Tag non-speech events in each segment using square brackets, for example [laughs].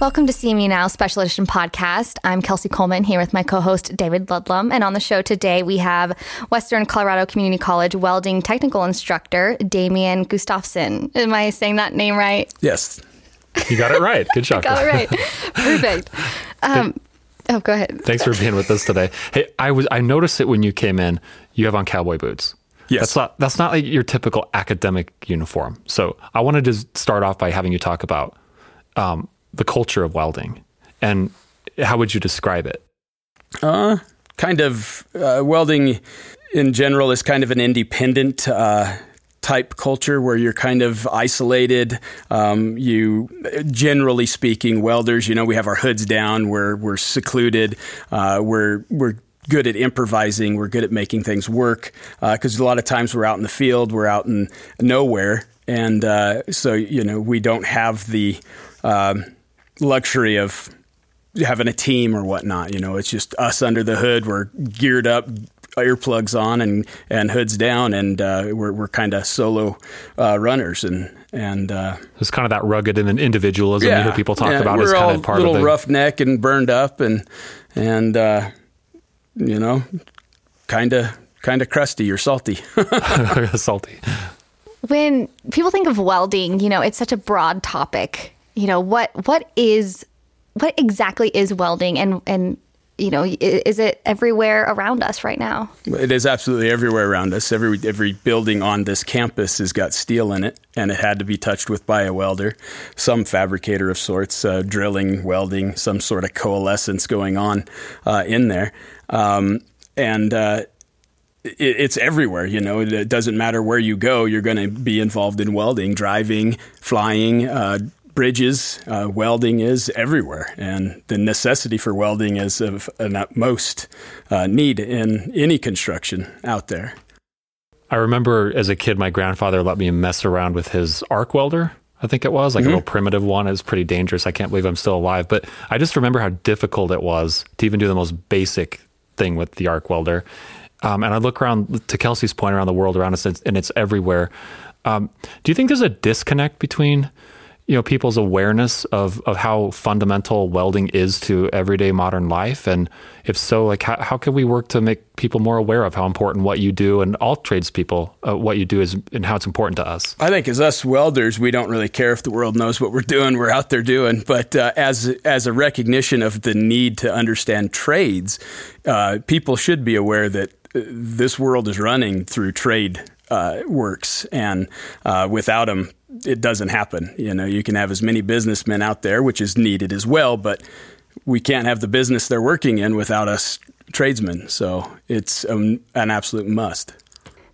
Welcome to CMU Now Special Edition podcast. I'm Kelsey Coleman here with my co host David Ludlam. And on the show today, we have Western Colorado Community College welding technical instructor Damian Gustafson. Am I saying that name right? Yes. You got it right. Good [laughs] job. got it right. Perfect. [laughs] Um, oh, go ahead. Thanks for being with us today. Hey, I was I noticed it when you came in. You have on cowboy boots. Yes. That's not that's not like your typical academic uniform. So I wanted to start off by having you talk about um, the culture of welding and how would you describe it? Uh, kind of uh, welding in general is kind of an independent uh, type culture where you're kind of isolated. Um, you, generally speaking, welders, you know, we have our hoods down. We're we're secluded. Uh, we're we're good at improvising. We're good at making things work because a lot of times we're out in the field. We're out in nowhere, and uh, so you know we don't have the um, luxury of having a team or whatnot. You know, it's just us under the hood. We're geared up, earplugs on, and and hoods down, and uh, we're we're kind of solo uh, runners, and and uh, it's kind of that rugged and individualism yeah, you hear people talk yeah, about we're as kind all of part little of the roughneck and burned up, and and uh, you know, kind of kind of crusty or salty. [laughs] [laughs] salty. When people think of welding, you know, it's such a broad topic. You know, what what is what exactly is welding and and you know, is it everywhere around us right now? It is absolutely everywhere around us. Every every building on this campus has got steel in it, and it had to be touched with by a welder, some fabricator of sorts, uh, drilling, welding, some sort of coalescence going on uh, in there, um, and. Uh, it's everywhere, you know. It doesn't matter where you go; you're going to be involved in welding, driving, flying, uh, bridges, uh, welding is everywhere, and the necessity for welding is of an utmost uh, need in any construction out there. I remember as a kid, my grandfather let me mess around with his arc welder. I think it was like mm-hmm. a little primitive one. It was pretty dangerous. I can't believe I'm still alive, but I just remember how difficult it was to even do the most basic thing with the arc welder. Um, and I look around to Kelsey's point around the world around us, and it's everywhere. Um, do you think there's a disconnect between you know people's awareness of of how fundamental welding is to everyday modern life? And if so like how, how can we work to make people more aware of how important what you do and all tradespeople uh, what you do is and how it's important to us? I think as us welders we don't really care if the world knows what we're doing we're out there doing. But uh, as as a recognition of the need to understand trades uh, people should be aware that uh, this world is running through trade uh, works, and uh, without them, it doesn't happen. You know, you can have as many businessmen out there, which is needed as well, but we can't have the business they're working in without us tradesmen. So it's um, an absolute must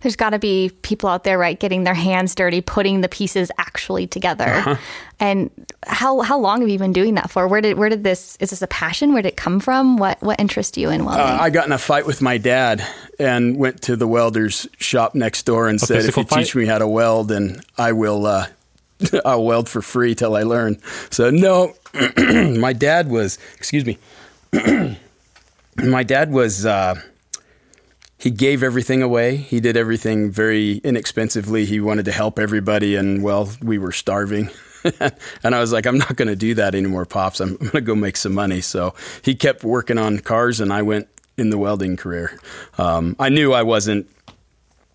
there's got to be people out there, right, getting their hands dirty, putting the pieces actually together. Uh-huh. And how how long have you been doing that for? Where did where did this is this a passion? Where did it come from? What what interests you in welding? Uh, I got in a fight with my dad and went to the welder's shop next door and a said, "If you fight? teach me how to weld, and I will." Uh, [laughs] I'll weld for free till I learn. So no, [clears throat] my dad was. Excuse me. [clears throat] my dad was uh, he gave everything away. He did everything very inexpensively. He wanted to help everybody, and well, we were starving. [laughs] and I was like, I'm not going to do that anymore, pops. I'm, I'm going to go make some money. So he kept working on cars, and I went in the welding career. Um, I knew I wasn't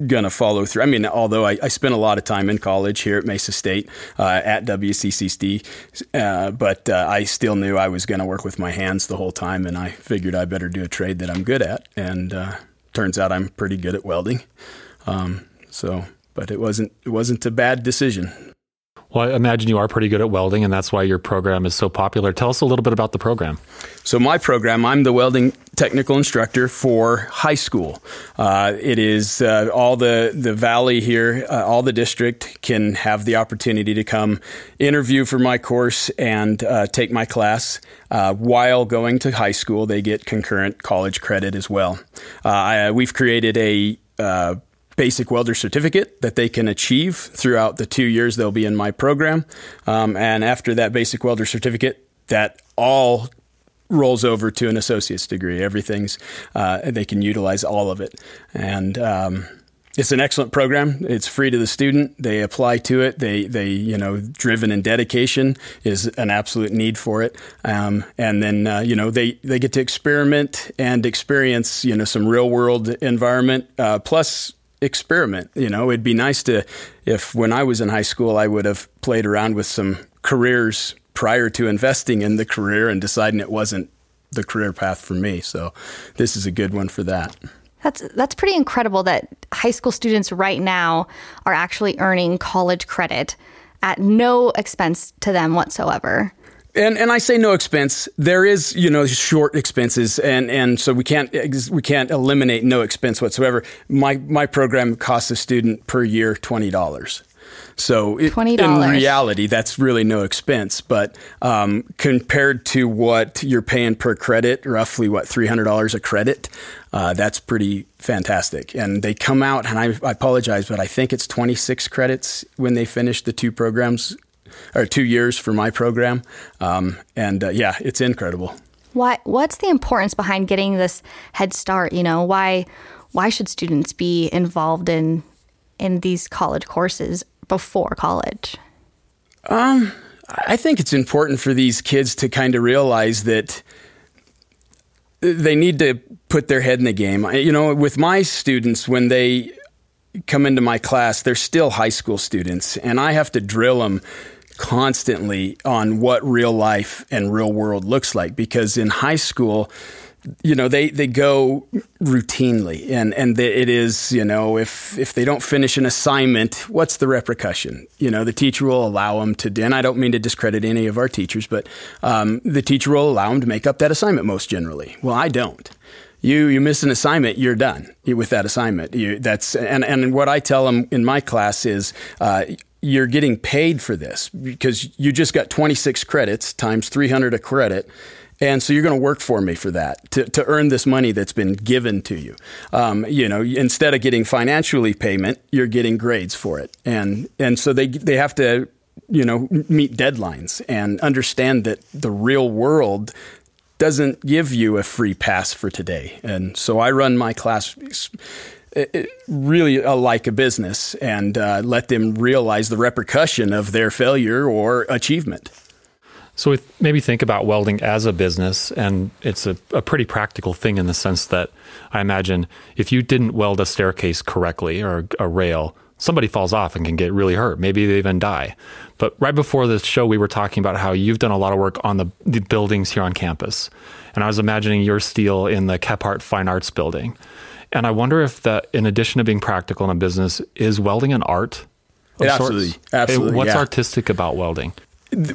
going to follow through. I mean, although I, I, spent a lot of time in college here at Mesa State uh, at WCCC, uh, but uh, I still knew I was going to work with my hands the whole time, and I figured I better do a trade that I'm good at. And uh, turns out I'm pretty good at welding. Um, so, but it wasn't it wasn't a bad decision. Well, I imagine you are pretty good at welding, and that's why your program is so popular. Tell us a little bit about the program. So, my program, I'm the welding technical instructor for high school. Uh, it is uh, all the, the valley here, uh, all the district can have the opportunity to come interview for my course and uh, take my class. Uh, while going to high school, they get concurrent college credit as well. Uh, I, we've created a basic welder certificate that they can achieve throughout the two years they'll be in my program. Um, and after that basic welder certificate, that all rolls over to an associate's degree. Everything's uh, they can utilize all of it, and um, it's an excellent program. It's free to the student. They apply to it. They, they, you know, driven and dedication is an absolute need for it. Um, and then, uh, you know, they, they get to experiment and experience, you know, some real world environment, uh, plus experiment. You know, it'd be nice to, if when I was in high school, I would have played around with some careers prior to investing in the career and deciding it wasn't the career path for me. So this is a good one for that. That's that's pretty incredible that high school students right now are actually earning college credit at no expense to them whatsoever. And and I say no expense. There is you know short expenses, and, and so we can't we can't eliminate no expense whatsoever. My my program costs a student per year twenty dollars. So it, in reality, that's really no expense. But um, compared to what you're paying per credit, roughly what three hundred dollars a credit, uh, that's pretty fantastic. And they come out, and I, I apologize, but I think it's twenty six credits when they finish the two programs or two years for my program. Um, and uh, yeah, it's incredible. Why? What's the importance behind getting this head start? You know, why? Why should students be involved in in these college courses before college? Um, I think it's important for these kids to kind of realize that they need to put their head in the game. You know, with my students, when they come into my class, they're still high school students, and I have to drill them constantly on what real life and real world looks like because in high school, you know they they go routinely and and the, it is you know if if they don't finish an assignment what's the repercussion? You know the teacher will allow them to and I don't mean to discredit any of our teachers but um, the teacher will allow them to make up that assignment most generally. Well I don't. You you miss an assignment you're done with that assignment. You, that's and and what I tell them in my class is uh, you're getting paid for this because you just got 26 credits times 300 a credit and so you're going to work for me for that to, to earn this money that's been given to you. Um, you know, instead of getting financially payment, you're getting grades for it. And, and so they, they have to, you know, meet deadlines and understand that the real world doesn't give you a free pass for today. And so I run my class really like a business and uh, let them realize the repercussion of their failure or achievement. So maybe think about welding as a business, and it's a, a, pretty practical thing in the sense that I imagine if you didn't weld a staircase correctly or a rail, somebody falls off and can get really hurt. Maybe they even die. But right before this show, we were talking about how you've done a lot of work on the, the buildings here on campus, and I was imagining your steel in the Kephart Fine Arts Building, and I wonder if that, in addition to being practical in a business, is welding an art. absolutely, absolutely. What's yeah. artistic about welding?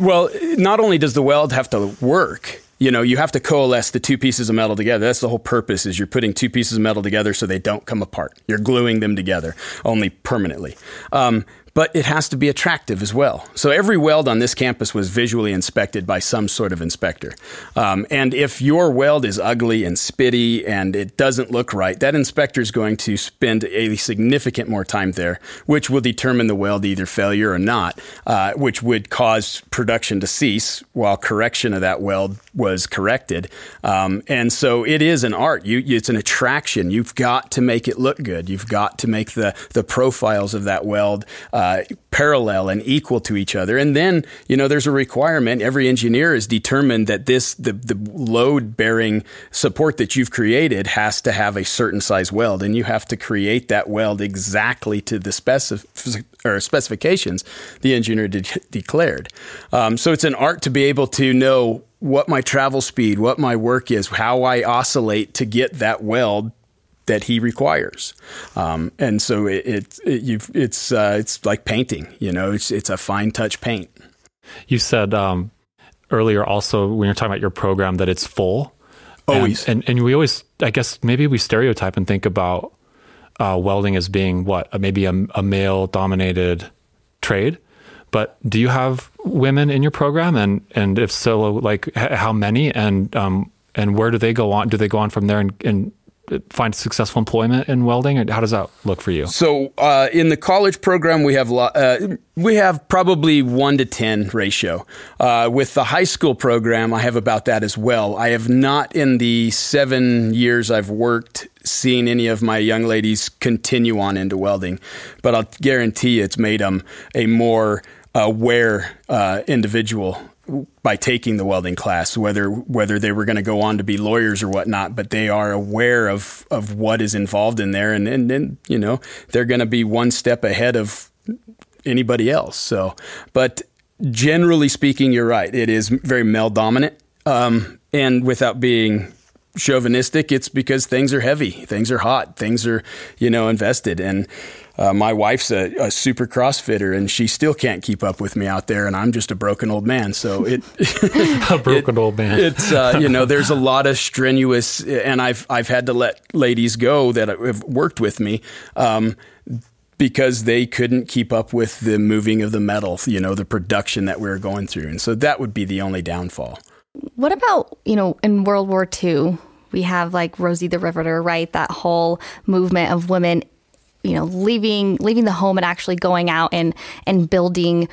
Well, not only does the weld have to work, you know, you have to coalesce the two pieces of metal together. That's the whole purpose is you're putting two pieces of metal together so they don't come apart. You're gluing them together only permanently. Um, but it has to be attractive as well. So every weld on this campus was visually inspected by some sort of inspector. Um, and if your weld is ugly and spitty and it doesn't look right, that inspector is going to spend a significant more time there, which will determine the weld either failure or not, uh, which would cause production to cease while correction of that weld was corrected. Um, and so it is an art. You, it's an attraction. You've got to make it look good. You've got to make the the profiles of that weld. Uh, uh, parallel and equal to each other. And then, you know, there's a requirement. Every engineer is determined that this, the, the load bearing support that you've created has to have a certain size weld. And you have to create that weld exactly to the specif- or specifications the engineer de- declared. Um, so it's an art to be able to know what my travel speed, what my work is, how I oscillate to get that weld that he requires. Um, and so it, it, it it's uh, it's like painting. You know, it's it's a fine touch paint. You said um, earlier also when you're talking about your program that it's full. Always. And, and, and we always, I guess, maybe we stereotype and think about uh, welding as being what maybe a, a male dominated trade. But do you have women in your program, and and if so, like how many, and um, and where do they go on? Do they go on from there and, and find successful employment in welding? How does that look for you? So, uh, in the college program, we have uh, we have probably one to ten ratio. Uh, with the high school program, I have about that as well. I have not in the seven years I've worked seen any of my young ladies continue on into welding, but I'll guarantee it's made them a more aware uh, individual by taking the welding class, whether whether they were going to go on to be lawyers or whatnot, but they are aware of of what is involved in there, and and, and you know they're going to be one step ahead of anybody else. So, but generally speaking, you're right. It is very male dominant, um, and without being chauvinistic, it's because things are heavy, things are hot, things are you know invested, and uh, my wife's a, a, super CrossFitter, and she still can't keep up with me out there, and I'm just a broken old man. So it [laughs] a broken it, old man. It's uh, you know, there's a lot of strenuous, and I've I've had to let ladies go that have worked with me. Um, because they couldn't keep up with the moving of the metal, you know, the production that we were going through. And so that would be the only downfall. What about, you know, in World War II, we have like Rosie the Riveter, right? That whole movement of women you know leaving leaving the home and actually going out and and building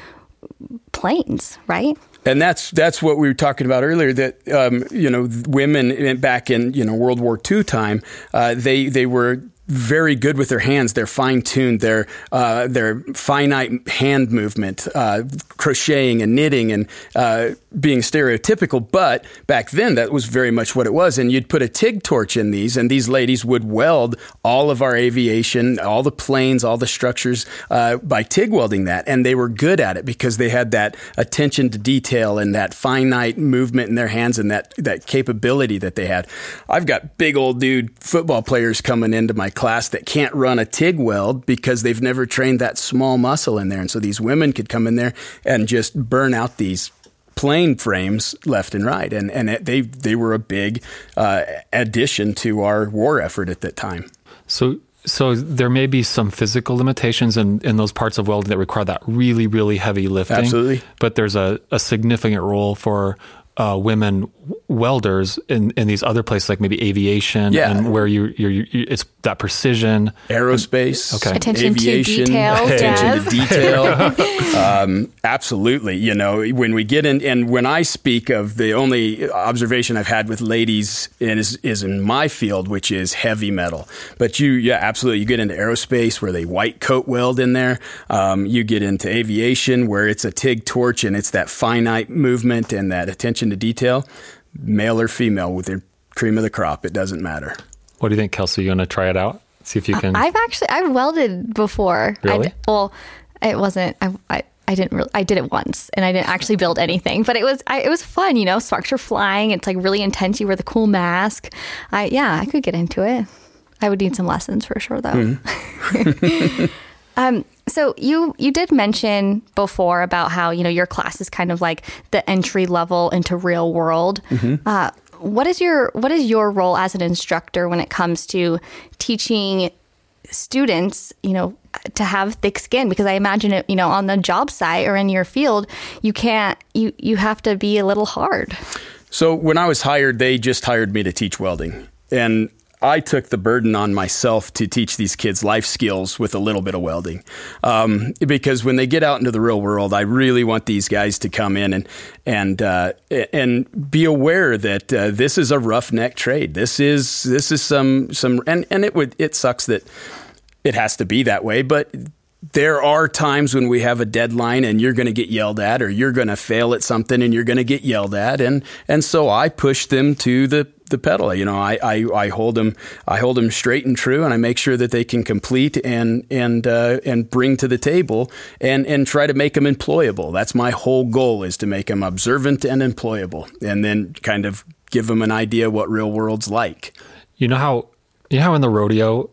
planes right and that's that's what we were talking about earlier. That um, you know, women back in you know World War II time, uh, they they were very good with their hands. They're fine tuned. Their uh, their finite hand movement, uh, crocheting and knitting, and uh, being stereotypical. But back then, that was very much what it was. And you'd put a TIG torch in these, and these ladies would weld all of our aviation, all the planes, all the structures uh, by TIG welding that. And they were good at it because they had that attention to detail and that finite movement in their hands and that that capability that they had. I've got big old dude football players coming into my class that can't run a TIG weld because they've never trained that small muscle in there. And so these women could come in there and just burn out these plane frames left and right. And, and it, they, they were a big uh, addition to our war effort at that time. So so there may be some physical limitations in, in those parts of welding that require that really, really heavy lifting. Absolutely. But there's a, a significant role for uh, women welders in, in these other places, like maybe aviation, yeah. and where you, you're, you, it's that precision, aerospace, okay, attention aviation, to detail, [laughs] attention to detail. [laughs] um, absolutely, you know, when we get in, and when I speak of the only observation I've had with ladies is is in my field, which is heavy metal. But you, yeah, absolutely, you get into aerospace where they white coat weld in there. Um, you get into aviation where it's a TIG torch and it's that finite movement and that attention to detail, male or female, with their cream of the crop. It doesn't matter. What do you think, Kelsey? You want to try it out? See if you can. I've actually I've welded before. Really? I, well, it wasn't. I, I I didn't really. I did it once, and I didn't actually build anything. But it was. I, it was fun. You know, sparks are flying. It's like really intense. You wear the cool mask. I yeah, I could get into it. I would need some lessons for sure, though. Mm. [laughs] [laughs] um, so you you did mention before about how you know your class is kind of like the entry level into real world. Mm-hmm. Uh, what is your what is your role as an instructor when it comes to teaching students, you know, to have thick skin? Because I imagine it, you know, on the job site or in your field, you can't you you have to be a little hard. So when I was hired, they just hired me to teach welding. And I took the burden on myself to teach these kids life skills with a little bit of welding. Um, because when they get out into the real world, I really want these guys to come in and and uh, and be aware that uh, this is a roughneck trade. This is this is some some and and it would it sucks that it has to be that way, but there are times when we have a deadline and you're going to get yelled at or you're going to fail at something and you're going to get yelled at and and so I push them to the the pedal. You know, I, I, I, hold them I hold them straight and true, and I make sure that they can complete and and uh, and bring to the table and and try to make them employable. That's my whole goal is to make them observant and employable, and then kind of give them an idea what real world's like. You know how you know how in the rodeo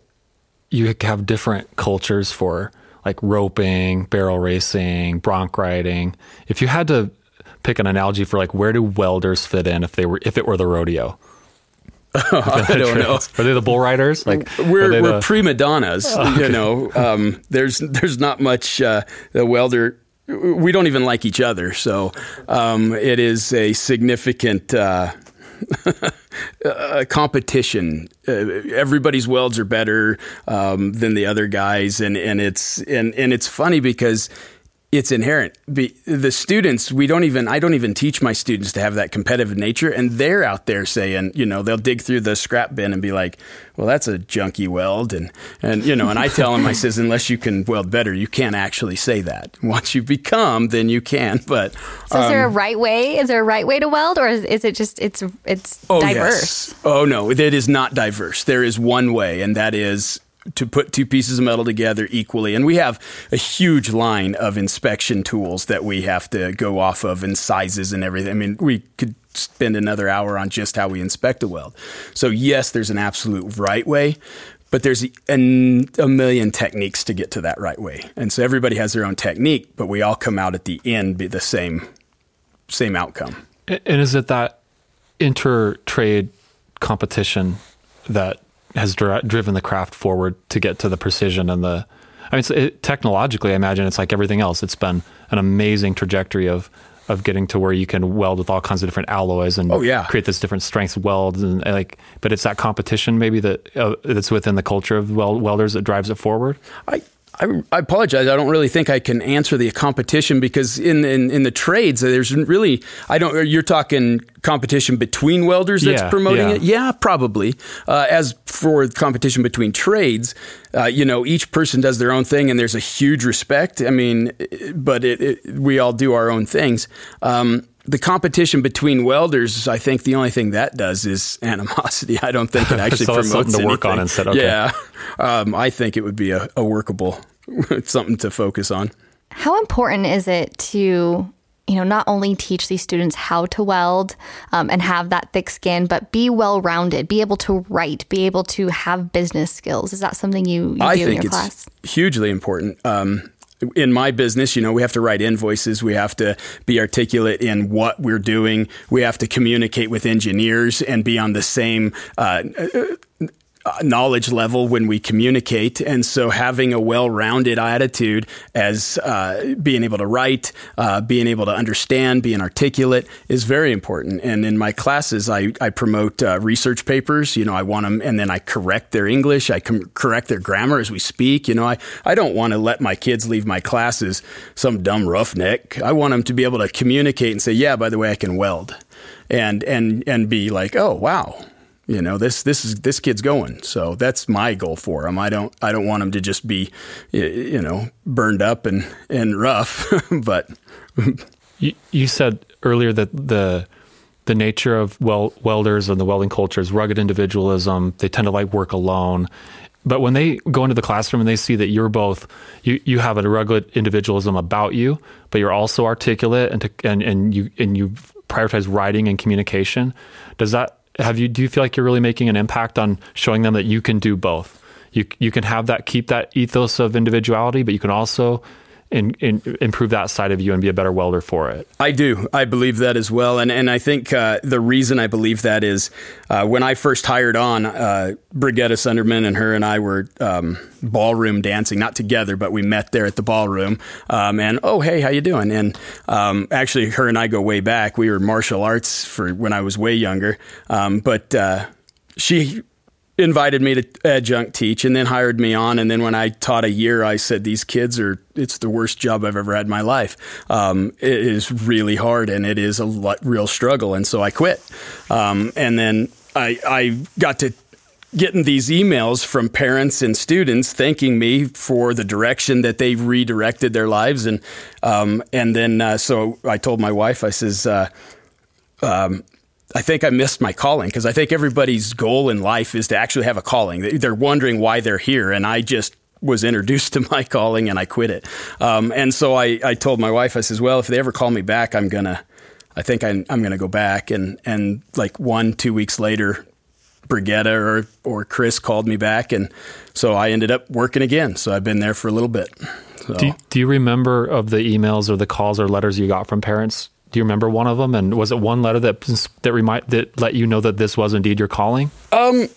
you have different cultures for like roping, barrel racing, bronc riding. If you had to pick an analogy for like where do welders fit in if they were if it were the rodeo? [laughs] I don't know. Are they the bull riders? Like we're we're the... prima donnas. Oh, okay. You know, um, there's there's not much uh, the welder. We don't even like each other, so um, it is a significant. Uh, [laughs] competition. Uh, everybody's welds are better um, than the other guys, and, and it's and, and it's funny because it's inherent. The students, we don't even, I don't even teach my students to have that competitive nature. And they're out there saying, you know, they'll dig through the scrap bin and be like, well, that's a junky weld. And, and, you know, and I tell them, I says, unless you can weld better, you can't actually say that. Once you become, then you can. [laughs] But, so is there a um, right way? Is there a right way to weld or is, is it just, it's, it's oh, diverse? Yes. Oh, no, it is not diverse. There is one way, and that is to put two pieces of metal together equally. And we have a huge line of inspection tools that we have to go off of and sizes and everything. I mean, we could spend another hour on just how we inspect a weld. So, yes, there's an absolute right way, but there's a, a, million techniques to get to that right way. And so everybody has their own technique, but we all come out at the end be the same same outcome. And is it that inter trade competition that has dri- driven the craft forward to get to the precision and the. I mean, it, technologically, I imagine it's like everything else. It's been an amazing trajectory of of getting to where you can weld with all kinds of different alloys and oh, yeah. create this different strength welds and like. But it's that competition maybe that uh, that's within the culture of weld- welders that drives it forward. I I, I, apologize. I don't really think I can answer the competition because in, in, in the trades, there's really I don't. You're talking competition between welders that's yeah, promoting yeah. it. Yeah, probably. Uh, as for competition between trades, uh, you know, each person does their own thing, and there's a huge respect. I mean, but it, it, we all do our own things. Um, the competition between welders, I think the only thing that does is animosity. I don't think it [laughs] actually so promotes something to anything. work on instead. Okay. Yeah, um, I think it would be a, a workable [laughs] something to focus on. How important is it to you know not only teach these students how to weld um, and have that thick skin, but be well rounded, be able to write, be able to have business skills? Is that something you, you I do think in your it's class? Hugely important. Um, in my business, you know, we have to write invoices. We have to be articulate in what we're doing. We have to communicate with engineers and be on the same uh, knowledge level when we communicate. And so having a well rounded attitude as uh, being able to write, uh, being able to understand, being articulate is very important. And in my classes, I, I promote uh, research papers. You know, I want them, and then I correct their English, I com- correct their grammar as we speak. You know, I, I don't want to let my kids leave my classes some dumb roughneck. I want them to be able to communicate and say, yeah, by the way, I can weld. And, and, and be like, oh, wow you know this this is this kid's going. So that's my goal for him. I don't i don't want him to just be you know burned up and and rough [laughs] but you, you said earlier that the the nature of wel- welders and the welding culture is rugged individualism. They tend to like work alone. But when they go into the classroom and they see that you're both you, you have a rugged individualism about you but you're also articulate and to, and and you and you prioritize writing and communication does that have you do you feel like you're really making an impact on showing them that you can do both? You you can have that keep that ethos of individuality but you can also in, improve that side of you and be a better welder for it. I do. I believe that as well, and and I think uh, the reason I believe that is uh, when I first hired on uh, Brigitta Sunderman and her and I were um, ballroom dancing, not together, but we met there at the ballroom. Um, and oh hey, how you doing? And um, actually, her and I go way back. We were martial arts for when I was way younger, um, but uh, she invited me to adjunct teach and then hired me on. And then when I taught a year, I said, These kids are, it's the worst job I've ever had in my life. Um, it is really hard and it is a real struggle. And so I quit. Um, and then I, I got to getting these emails from parents and students thanking me for the direction that they redirected their lives. And, um, and then, uh, so I told my wife, I says, uh, um, I think I missed my calling because I think everybody's goal in life is to actually have a calling. They're wondering why they're here, and I just was introduced [laughs] to my calling and I quit it. Um, and so I, I told my wife, I says, well, if they ever call me back, I'm gonna, I think I'm, I'm gonna go back. And and like one two weeks later, Brigitta or or Chris called me back, and so I ended up working again. So I've been there for a little bit. So. Do, do you remember of the emails or the calls or letters you got from parents do you remember one of them? And was it one letter that that remind that let you know that this was indeed your calling? Um.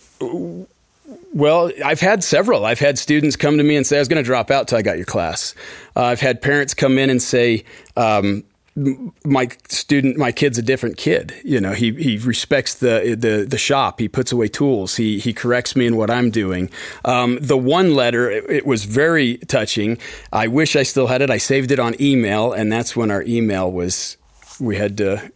Well, I've had several. I've had students come to me and say, "I was going to drop out till I got your class." Uh, I've had parents come in and say, um, my student, my kid's a different kid. You know, he, he respects the, the, the shop. He puts away tools. He, he corrects me in what I'm doing. Um, the one letter, it, it, was very touching. I wish I still had it. I saved it on email, and that's when our email was, we had to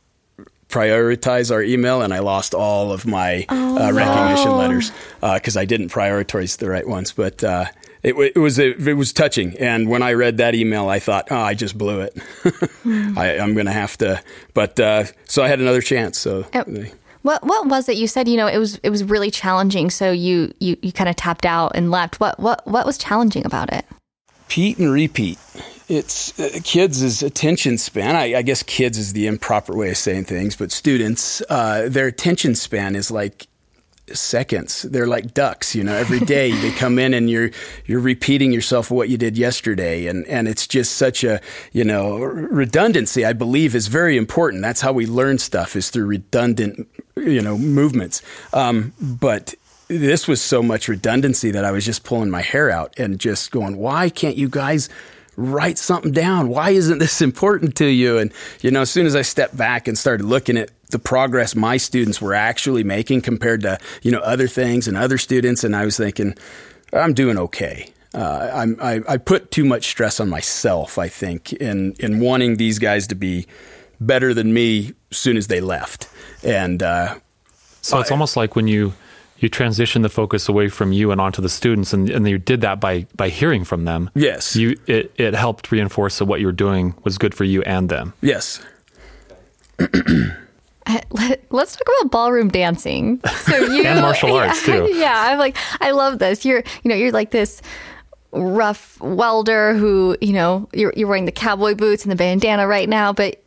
prioritize our email, and I lost all of my oh, uh, recognition no. letters because uh, I didn't prioritize the right ones. But uh, it, it, was it was touching, and when I read that email, I thought, oh, I just blew it. mm. [laughs] I, am going to have to. But uh, so I had another chance. So. Yep. What what was it? You said you know it was it was really challenging. So you you, you kind of tapped out and left. What what what was challenging about it? Pete and repeat it's uh, kids' attention span. I, I, guess kids is the improper way of saying things, but students, uh, their attention span is like seconds. They're like ducks, you know. Every day they [laughs] come in and you're you're repeating yourself what you did yesterday, and and it's just such a you know redundancy. I believe is very important. That's how we learn stuff is through redundant you know movements. Um, but this was so much redundancy that I was just pulling my hair out and just going, why can't you guys write something down. Why isn't this [laughs] important to you? And, you know, as soon as I stepped back and started looking at the progress my students were actually making compared to, you know, other things and other students, and I was thinking, I'm doing okay. Uh, i I, put too much stress on myself, I think, in, in wanting these guys to be better than me as soon as they left. And, uh, so it's I, almost like when you you transitioned the focus away from you and onto the students and, and you did that by by hearing from them yes you it, it helped reinforce that what you were doing was good for you and them yes [clears throat] Let, us talk about ballroom dancing. So [laughs] you and martial [laughs] arts too. [laughs] Yeah, I'm like, I love this. You're, you know, you're like this rough welder who, you know, you're you're wearing the cowboy boots and the bandana right now, but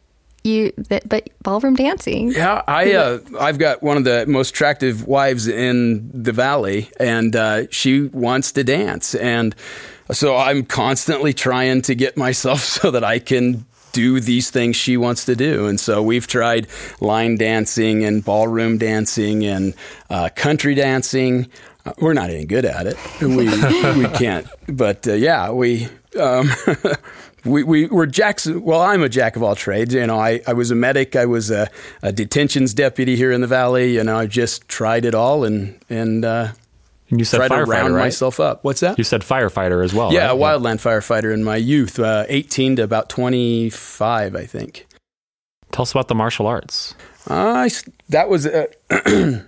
you but ballroom dancing. Yeah, I uh, I've got one of the most attractive wives in the valley, and uh, she wants to dance, and so I'm constantly trying to get myself [laughs] so that I can do these things she wants to do. And so we've tried line dancing and ballroom dancing and uh, country dancing. Uh, we're not any good at it. We we [laughs] can't. But uh, yeah, we. Um, [laughs] we, we were jacks. Well, I'm a jack of all trades. You know, I, I was a medic. I was a, a detentions deputy here in the valley. You know, I just tried it all and and. Uh, and you said tried firefighter, to round right? myself up. What's that? You said firefighter as well. Yeah, right? a wildland firefighter in my youth, uh, 18 to about 25, I think. Tell us about the martial arts. Uh, that was. Uh, [clears throat]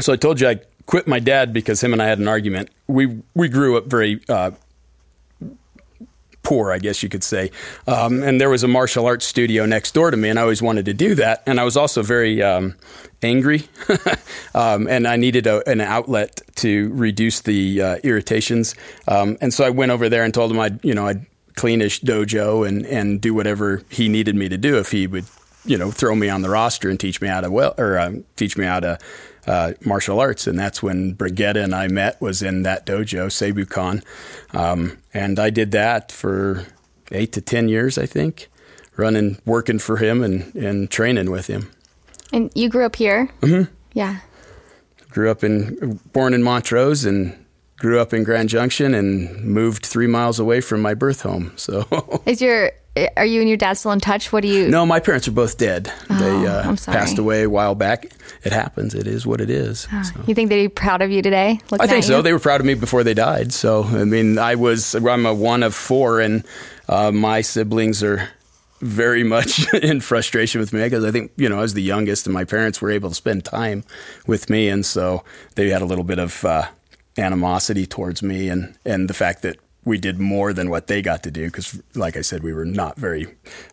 so I told you I quit my dad because him and I had an argument. We we grew up very uh, poor, I guess you could say. Um, and there was a martial arts studio next door to me, and I always wanted to do that. And I was also very um, angry, [laughs] um, and I needed a, an outlet to reduce the uh, irritations. Um, and so I went over there and told him I'd, you know, I'd clean his dojo and, and do whatever he needed me to do if he would, you know, throw me on the roster and teach me how to well or uh, teach me how to uh, martial arts, and that's when Brigetta and I met. Was in that dojo, Seibukan, um, and I did that for eight to ten years, I think, running, working for him, and and training with him. And you grew up here. Mm-hmm. Yeah. Grew up in, born in Montrose, and grew up in Grand Junction, and moved three miles away from my birth home. So, [laughs] is your are you and your dad still in touch? What do you? No, my parents are both dead. Oh, they uh, passed away a while back. It happens. It is what it is. Oh, so. You think they'd be proud of you today? I think so. They were proud of me before they died. So I mean, I was I'm a one of four, and uh, my siblings are very [laughs] much in frustration with me because I think you know I was the youngest, and my parents were able to spend time with me, and so they had a little bit of. Uh, animosity towards me and and the fact that we did more than what they got to do because, like I said, we were not very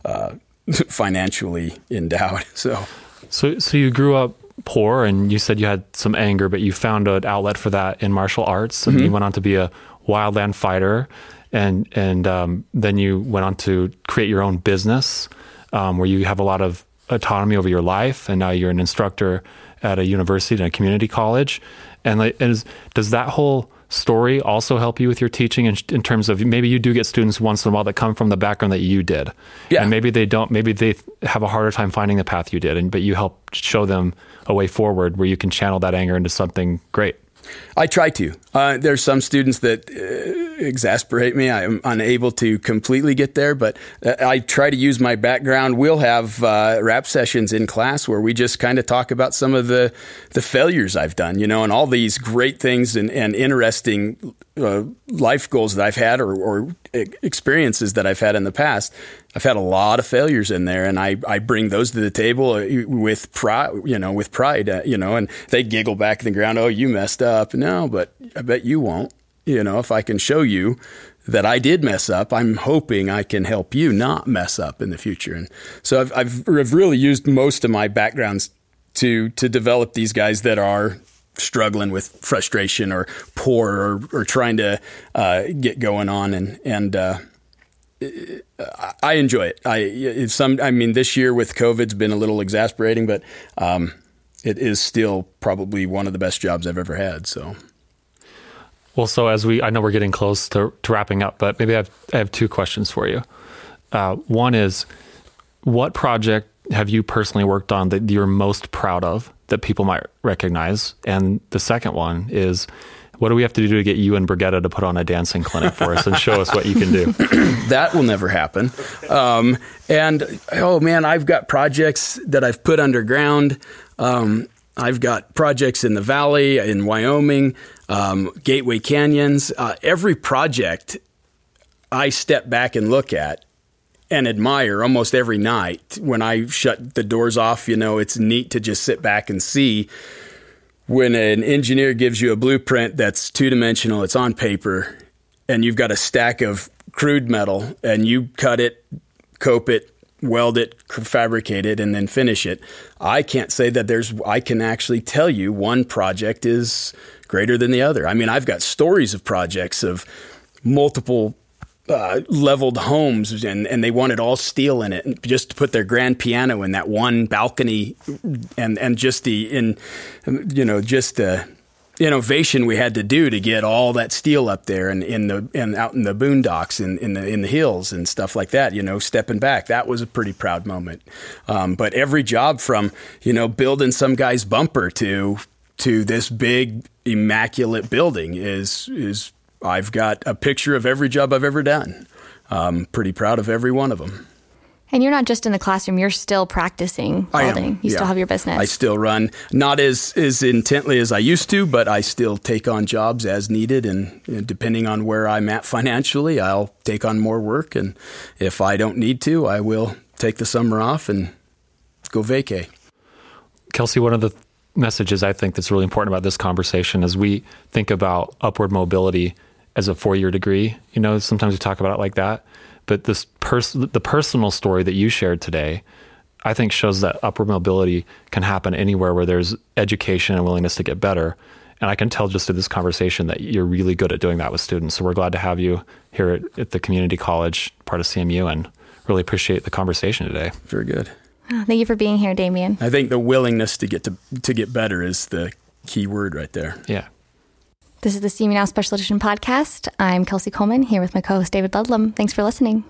uh, [laughs] financially endowed. [laughs] So, so, so you grew up poor, and you said you had some anger, but you found an outlet for that in martial arts, and mm-hmm. you went on to be a wildland fighter, and and um, then you went on to create your own business um, where you have a lot of autonomy over your life, and now you're an instructor at a university and a community college, and, like, is, does that whole story also help you with your teaching in, in, terms of maybe you do get students once in a while that come from the background that you did yeah. and maybe they don't maybe they have a harder time finding the path you did and but you help show them a way forward where you can channel that anger into something great I try to. Uh, there's some students that uh, exasperate me. I'm unable to completely get there, but uh, I try to use my background. We'll have uh, rap sessions in class where we just kind of talk about some of the the failures I've done, you know, and all these great things and, and interesting uh, life goals that I've had or, or, experiences that I've had in the past. I've had a lot of failures in there, and I, I bring those to the table uh, with pride, you know, with pride, uh, you know, and they giggle back in the ground. Oh, you messed up. No, but I bet you won't. You know, if I can show you that I did mess up, I'm hoping I can help you not mess up in the future. And so I've, I've, I've really used most of my backgrounds to to develop these guys that are struggling with frustration or poor or, or trying to uh, get going on and and uh, I enjoy it. I some I mean this year with COVID's been a little exasperating, but um, it is still probably one of the best jobs I've ever had. So. Well, so as we, I know we're getting close to, to wrapping up, but maybe I have, I have two questions for you. Uh, one is, what project have you personally worked on that you're most proud of that people might recognize? And the second one is what do we have to do to get you and Brigetta to put on a dancing clinic for us and show us what you can do? [laughs] that will never happen. Um, and oh man, I've got projects that I've put underground. Um, I've got projects in the valley, in Wyoming, um, Gateway Canyons. Uh, every project I step back and look at and admire almost every night when I shut the doors off. You know, it's neat to just sit back and see when an engineer gives you a blueprint that's two dimensional, it's on paper, and you've got a stack of crude metal and you cut it, cope it, weld it, fabricate it, and then finish it. I can't say that there's, I can actually tell you one project is greater than the other. I mean, I've got stories of projects of multiple uh, leveled homes and, and they wanted all steel in it just to put their grand piano in that one balcony and, and just the in you know just the innovation we had to do to get all that steel up there and in the and out in the boondocks and in the in the hills and stuff like that you know stepping back that was a pretty proud moment um, but every job from you know building some guy's bumper to to this big immaculate building is is I've got a picture of every job I've ever done. I'm pretty proud of every one of them. And you're not just in the classroom; you're still practicing welding. You yeah. still have your business. I still run, not as as intently as I used to, but I still take on jobs as needed, and you know, depending on where I'm at financially, I'll take on more work. And if I don't need to, I will take the summer off and go vacay. Kelsey, one of the messages I think that's really important about this conversation as we think about upward mobility as a four year degree. You know, sometimes we talk about it like that, but this pers- the personal story that you shared today, I think shows that upward mobility can happen anywhere where there's education and willingness to get better. And I can tell just through this conversation that you're really good at doing that with students. So we're glad to have you here at, at the community college, part of CMU, and really appreciate the conversation today. Very good. Oh, thank you for being here, Damien. I think the willingness to get to to get better is the key word right there. Yeah. This is the CMU Now Special Edition podcast. I'm Kelsey Coleman here with my co host David Ludlam. Thanks for listening.